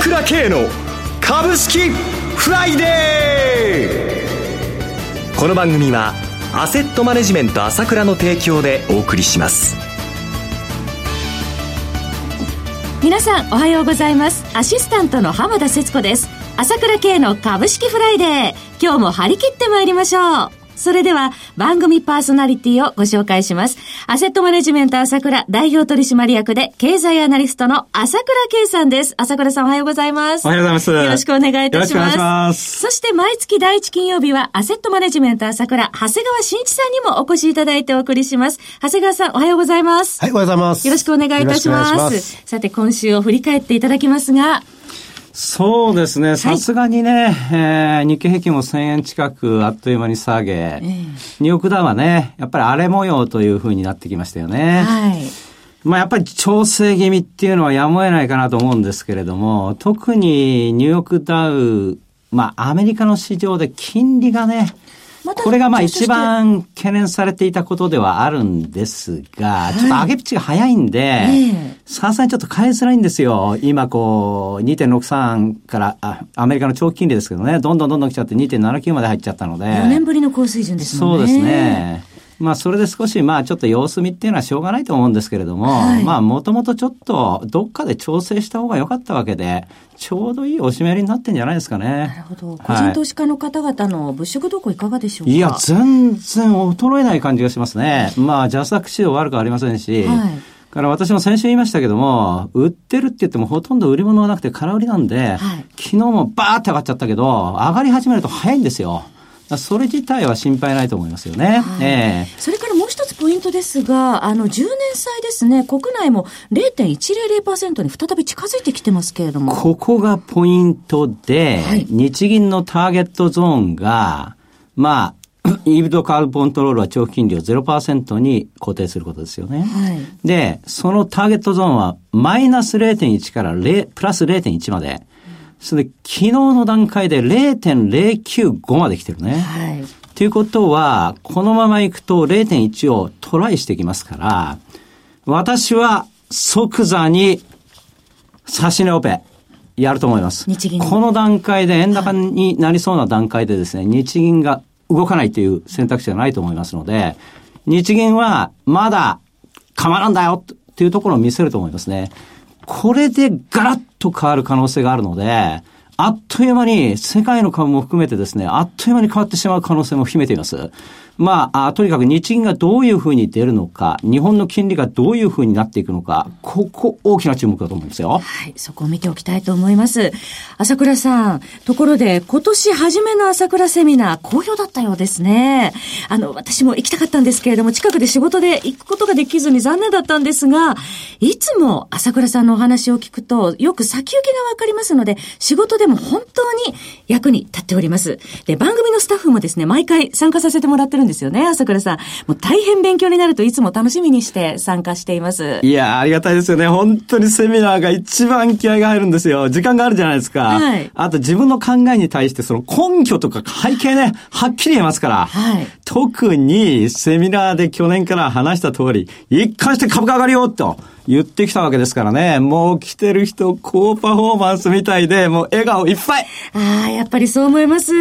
倉慶の株式フライデーこの番組はアセットマネジメント朝倉の提供でお送りします。皆さんおはようございます。アシスタントの浜田節子です。朝倉慶の株式フライデー今日も張り切ってまいりましょう。それでは番組パーソナリティをご紹介します。アセットマネジメント朝倉代表取締役で経済アナリストの朝倉慶さんです。朝倉さんおはようございます。おはようございます。よろしくお願いいたします。よろしくお願いします。そして毎月第一金曜日はアセットマネジメント朝倉長谷川慎一さんにもお越しいただいてお送りします。長谷川さんおはようございます。はい、おはようございます。よろしくお願いいたします。ますさて今週を振り返っていただきますが、そうですね、さすがにね、えー、日経平均も1000円近くあっという間に下げ、えー、ニューヨークダウはね、やっぱり荒れ模様というふうになってきましたよね。はい。まあやっぱり調整気味っていうのはやむを得ないかなと思うんですけれども、特にニューヨークダウ、まあアメリカの市場で金利がね、これがまあ一番懸念されていたことではあるんですが、ちょっと上げピッチが早いんで、さすがにちょっと変えづらいんですよ。今こう、2.63からあ、アメリカの長期金利ですけどね、どんどんどんどん来ちゃって2.79まで入っちゃったので。4年ぶりの高水準ですもんね。そうですね。まあ、それで少し、まあ、ちょっと様子見っていうのはしょうがないと思うんですけれども、はい、まあ、もともとちょっと、どっかで調整した方が良かったわけで、ちょうどいいおしめりになってんじゃないですかね。なるほど。個人投資家の方々の物色動向いかがでしょうか、い、や、全然衰えない感じがしますね。まあ、ジャスダック市場悪くありませんし、はいから私も先週言いましたけども、売ってるって言ってもほとんど売り物はなくて空売りなんで、はい、昨日もバーって上がっちゃったけど、上がり始めると早いんですよ。それ自体は心配ないと思いますよね。はい、えー、それからもう一つポイントですが、あの、10年債ですね、国内も0.100%に再び近づいてきてますけれども。ここがポイントで、はい、日銀のターゲットゾーンが、まあ、イールドカーブコントロールは長期金利を0%に固定することですよね。はい、で、そのターゲットゾーンはマイナス0.1から0プラス0.1まで。それで、昨日の段階で0.095まで来てるね。はい。ということは、このままいくと0.1をトライしてきますから、私は即座に差し値オペ、やると思います。日銀この段階で円高になりそうな段階でですね、はい、日銀が動かないという選択肢がないと思いますので、日銀はまだ構わんだよっていうところを見せると思いますね。これでガラッと変わる可能性があるので、あっという間に世界の株も含めてですね、あっという間に変わってしまう可能性も秘めています。まあ、あとにかく日銀がどういうふうに出るのか、日本の金利がどういうふうになっていくのか、ここ大きな注目だと思うんですよ。はい、そこを見ておきたいと思います。朝倉さん、ところで今年初めの朝倉セミナー、好評だったようですね。あの、私も行きたかったんですけれども、近くで仕事で行くことができずに残念だったんですが、いつも朝倉さんのお話を聞くと、よく先行きがわかりますので、仕事でも本当に役に立っております。で、番組のスタッフもですね、毎回参加させてもらってるんですよね、朝倉さん。もう大変勉強になるといつも楽しみにして参加しています。いやありがたいですよね。本当にセミナーが一番気合が入るんですよ。時間があるじゃないですか。はい。あと自分の考えに対してその根拠とか背景ね、はっきり言えますから。はい。特にセミナーで去年から話した通り、一貫して株価上がるよと。言ってきたわけですからね。もう来てる人、高パフォーマンスみたいで、もう笑顔いっぱい。ああ、やっぱりそう思います。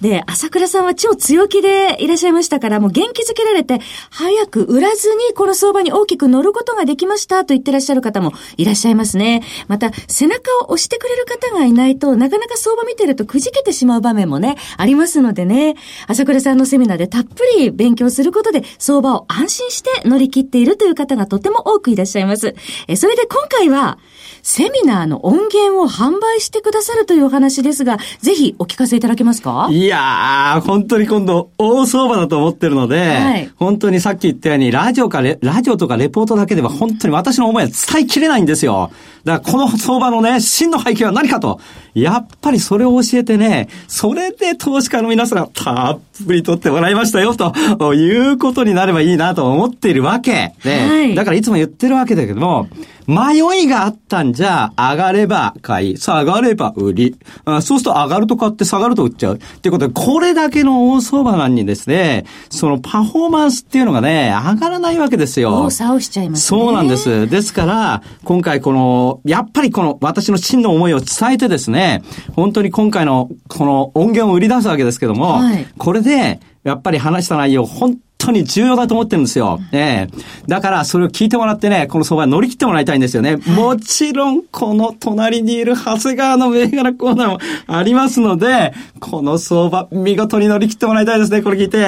で、朝倉さんは超強気でいらっしゃいましたから、もう元気づけられて、早く売らずにこの相場に大きく乗ることができましたと言ってらっしゃる方もいらっしゃいますね。また、背中を押してくれる方がいないとなかなか相場見てるとくじけてしまう場面もね、ありますのでね。朝倉さんのセミナーでたっぷり勉強することで、相場を安心して乗り切っているという方がとても多くいらっしゃいます。。えそれで今回は、セミナーの音源を販売してくださるというお話ですが、ぜひお聞かせいただけますか？いやー、本当に今度、大相場だと思ってるので、はい、本当にさっき言ったように、ラジオかレ、ラジオとかレポートだけでは本当に私の思いは伝えきれないんですよ。だからこの相場のね、真の背景は何かと。やっぱりそれを教えてね、それで投資家の皆さんたっぷり取ってもらいましたよ、ということになればいいなと思っているわけ。で、はい、だからいつも言ってるわけだけども、迷いがあったんじゃ、上がれば買い、下がれば売り。あそうすると上がると買って下がると売っちゃう。っていうことで、これだけの大相場なんにですね、そのパフォーマンスっていうのがね、上がらないわけですよ。大差をしちゃいます、ね、そうなんです。ですから、今回この、やっぱりこの私の真の思いを伝えてですね、本当に今回のこの音源を売り出すわけですけども、はい、これで、やっぱり話した内容、本当に重要だと思ってるんですよ。ええだからそれを聞いてもらってね、この相場乗り切ってもらいたいんですよね。もちろん、この隣にいる長谷川の銘柄コーナーもありますので、この相場、見事に乗り切ってもらいたいですね、これ聞いて。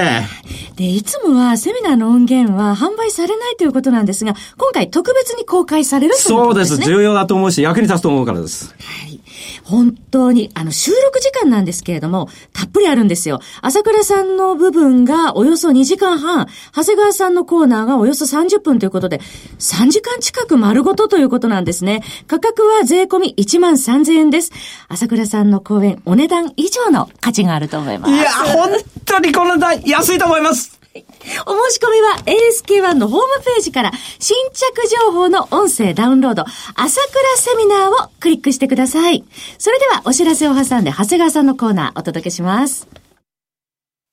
で、いつもはセミナーの音源は販売されないということなんですが、今回特別に公開されるということですね。そうです。重要だと思うし、役に立つと思うからです。はい。本当に、あの、収録時間なんですけれども、たっぷりあるんですよ。朝倉さんの部分がおよそ2時間半、長谷川さんのコーナーがおよそ30分ということで、3時間近く丸ごとということなんですね。価格は税込み1万3000円です。朝倉さんの講演、お値段以上の価値があると思います。いや、本当にこの値段、安いと思います。お申し込みは ASK1 のホームページから新着情報の音声ダウンロード、朝倉セミナーをクリックしてください。それではお知らせを挟んで長谷川さんのコーナーお届けします。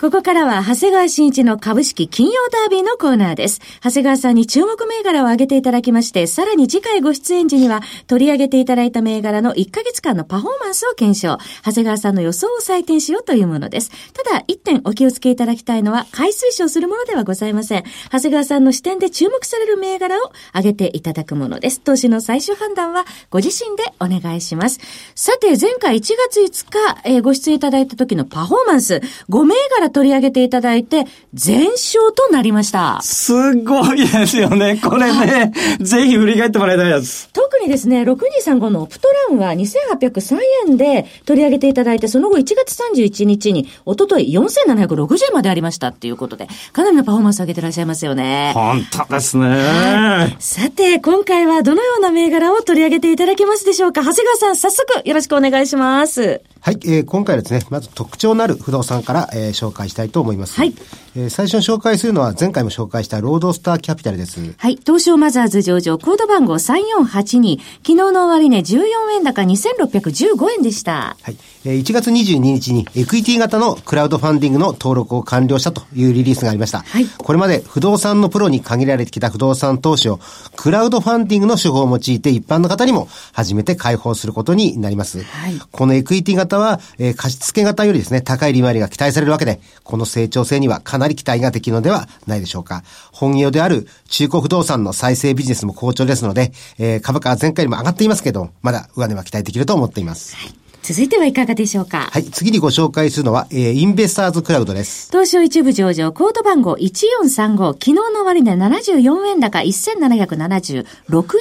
ここからは、長谷川新一の株式金曜ダービーのコーナーです。長谷川さんに注目銘柄を挙げていただきまして、さらに次回ご出演時には、取り上げていただいた銘柄の1ヶ月間のパフォーマンスを検証。長谷川さんの予想を採点しようというものです。ただ、一点お気をつけいただきたいのは、買い推奨するものではございません。長谷川さんの視点で注目される銘柄を挙げていただくものです。投資の最終判断は、ご自身でお願いします。さて、前回1月5日、えー、ご出演いただいた時のパフォーマンス、5銘柄取り上げていただいて、全勝となりました。すごいですよね。これね、ぜひ振り返ってもらいたいです。特にですね、6235のプトランは2803円で取り上げていただいて、その後1月31日に、おととい4760円までありましたっていうことで、かなりのパフォーマンス上げてらっしゃいますよね。本当ですね。さて、今回はどのような銘柄を取り上げていただけますでしょうか？長谷川さん、早速よろしくお願いします。はい、えー、今回はですね、まず特徴のある不動産から、えー、紹介したいと思います。はい。えー、最初に紹介するのは前回も紹介したロードスターキャピタルです。はい。東証マザーズ上場コード番号3482。昨日の終値14円高2615円でした。はい。えー、1月22日にエクイティ型のクラウドファンディングの登録を完了したというリリースがありました。はい。これまで不動産のプロに限られてきた不動産投資をクラウドファンディングの手法を用いて一般の方にも初めて開放することになります。はい。このエクイティ型は、えー、貸付型よりですね、高い利回りが期待されるわけで、この成長性にはかなり期待ができるのではないでしょうか。本業である中古不動産の再生ビジネスも好調ですので、えー、株価は前回よりも上がっていますけど、まだ上値は期待できると思っています。はい続いてはいかがでしょうか？はい。次にご紹介するのは、えー、インベスターズクラウドです。東証一部上場、コード番号1435、昨日の終値74円高1776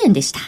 円でした。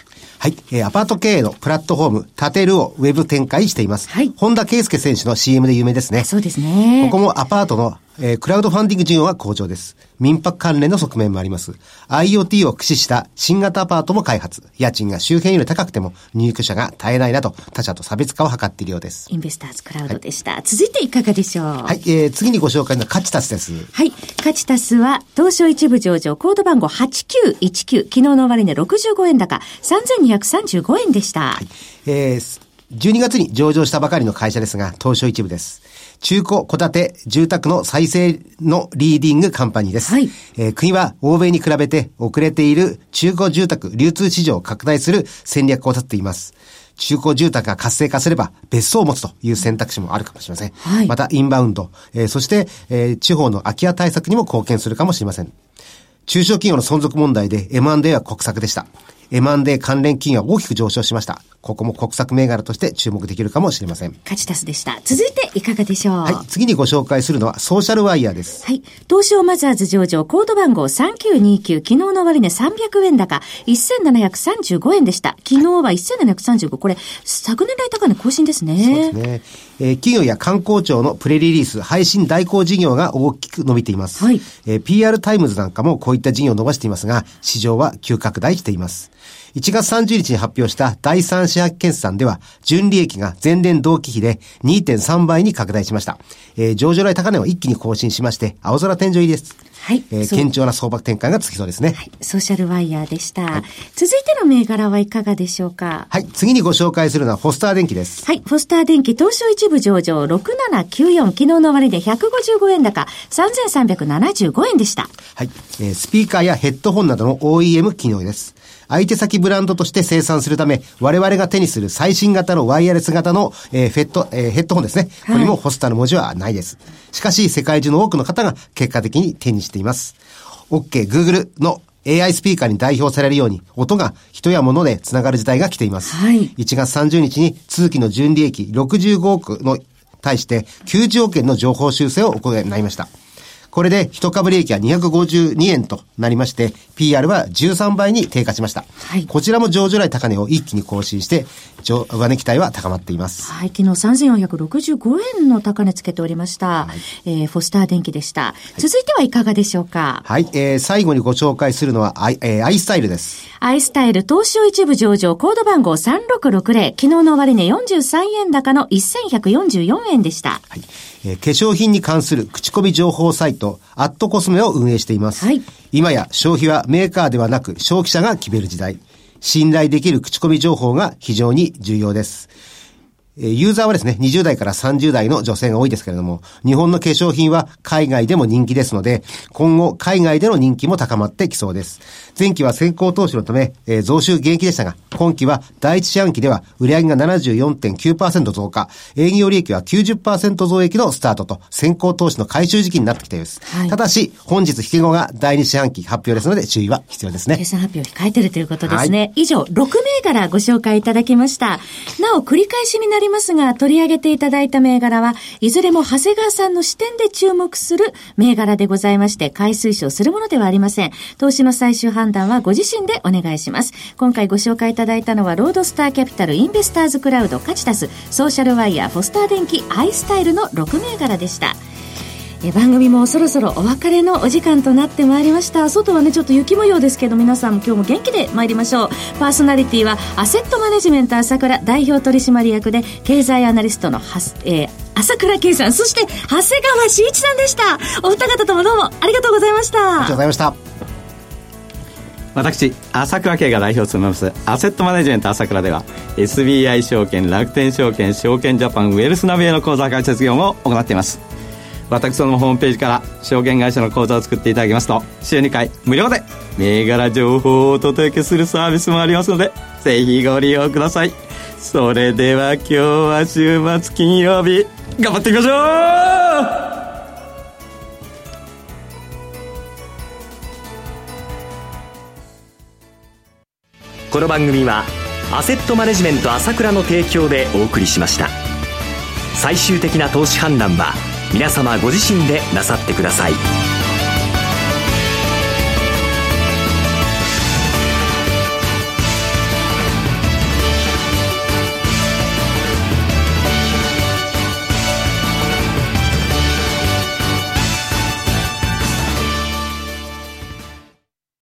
はい。えー、アパート経営のプラットフォーム、建てるをウェブ展開しています。はい。本田圭佑選手の CM で有名ですね。そうですね。ここもアパートのえー、クラウドファンディング需要は好調です。民泊関連の側面もあります。IoT を駆使した新型アパートも開発。家賃が周辺より高くても入居者が絶えないなど、他社と差別化を図っているようです。インベスターズクラウドでした。はい、続いていかがでしょう？はい、えー、次にご紹介のカチタスです。はい、カチタスは、東証一部上場、コード番号8919、昨日の終値65円高、3235円でした。はい、えー、12月に上場したばかりの会社ですが、東証一部です。中古戸建て住宅の再生のリーディングカンパニーです。はい。えー、国は欧米に比べて遅れている中古住宅流通市場を拡大する戦略を立っています。中古住宅が活性化すれば別荘を持つという選択肢もあるかもしれません。はい、またインバウンド、えー、そして、えー、地方の空き家対策にも貢献するかもしれません。中小企業の存続問題で M&A は国策でした。M&A 関連金は大きく上昇しました。ここも国策銘柄として注目できるかもしれません。カチタスでした。続いていかがでしょう？はい。次にご紹介するのはソーシャルワイヤーです。はい。東証マザーズ上場コード番号3929昨日の終値300円高1735円でした。昨日は1735これ昨年来高値更新ですね。そうですね。えー、企業や観光庁のプレリリース、配信代行事業が大きく伸びています。はい。えー、PR タイムズなんかもこういった事業を伸ばしていますが、市場は急拡大しています。1月30日に発表した第三四半決算では、純利益が前年同期比で2.3倍に拡大しました。えー、上場来高値を一気に更新しまして、青空天井入りです。はい。えー、堅調な相場展開が続きそうですね。はい。ソーシャルワイヤーでした。はい、続いての銘柄はいかがでしょうか？はい。次にご紹介するのはフォスター電機です。はい。フォスター電機東証一部上場6794昨日の終値で155円高3375円でした。はい。えー、スピーカーやヘッドホンなどの OEM 機能です。相手先ブランドとして生産するため、我々が手にする最新型のワイヤレス型の、えー、フェット、えー、ヘッドホンですね。これにもホスタの文字はないです。しかし、世界中の多くの方が結果的に手にしています。OK、Google の AI スピーカーに代表されるように、音が人や物で繋がる時代が来ています。はい。1月30日に通期の純利益65億の対して90億円の情報修正を行いました。これで一株利益は252円となりまして、PR は13倍に低下しました。はい、こちらも上場来高値を一気に更新して、上値期待は高まっています。はい、昨日3465円の高値つけておりました。はい、えー、フォスター電機でした。続いてはいかがでしょうか？はい、えー、最後にご紹介するのは、アイ、えー、アイスタイルです。アイスタイル東証一部上場コード番号3660昨日の終値43円高の1144円でした。はい。えー、化粧品に関する口コミ情報サイト、アットコスメを運営しています。はい。今や消費はメーカーではなく消費者が決める時代。信頼できる口コミ情報が非常に重要です。ユーザーはですね、20代から30代の女性が多いですけれども、日本の化粧品は海外でも人気ですので、今後海外での人気も高まってきそうです。前期は先行投資のため、えー、増収減益でしたが、今期は第一四半期では売上が74.9%増加、営業利益は90%増益のスタートと、先行投資の回収時期になってきています。はい、ただし、本日引け後が第二四半期発表ですので、注意は必要ですね。計算発表控えてるということですね。はい、以上、6銘柄ご紹介いただきました。なお、繰り返しになりますが、取り上げていただいた銘柄は、いずれも長谷川さんの視点で注目する銘柄でございまして、買い推奨するものではありません。投資の最終判断はご自身でお願いします。今回ご紹介いただいたのは、ロードスターキャピタルインベスターズクラウドカチタス、ソーシャルワイヤー、フォスター電機、アイスタイルの6銘柄でした。え番組もそろそろお別れのお時間となってまいりました。外はねちょっと雪模様ですけど皆さんも今日も元気で参りましょう。パーソナリティはアセットマネジメント朝倉代表取締役で経済アナリストのはえー、朝倉圭さんそして長谷川慎一さんでした。お二方ともどうもありがとうございました。ありがとうございました。私朝倉慶が代表を務めますアセットマネジメント朝倉では SBI 証券楽天証券証券ジャパンウェルスナビへの口座開設業務を行っています私のホームページから証券会社の口座を作っていただきますと週2回無料で銘柄情報をお届けするサービスもありますのでぜひご利用ください。それでは今日は週末金曜日頑張っていきましょう!この番組はアセットマネジメント朝倉の提供でお送りしました。最終的な投資判断は皆様ご自身でなさってください。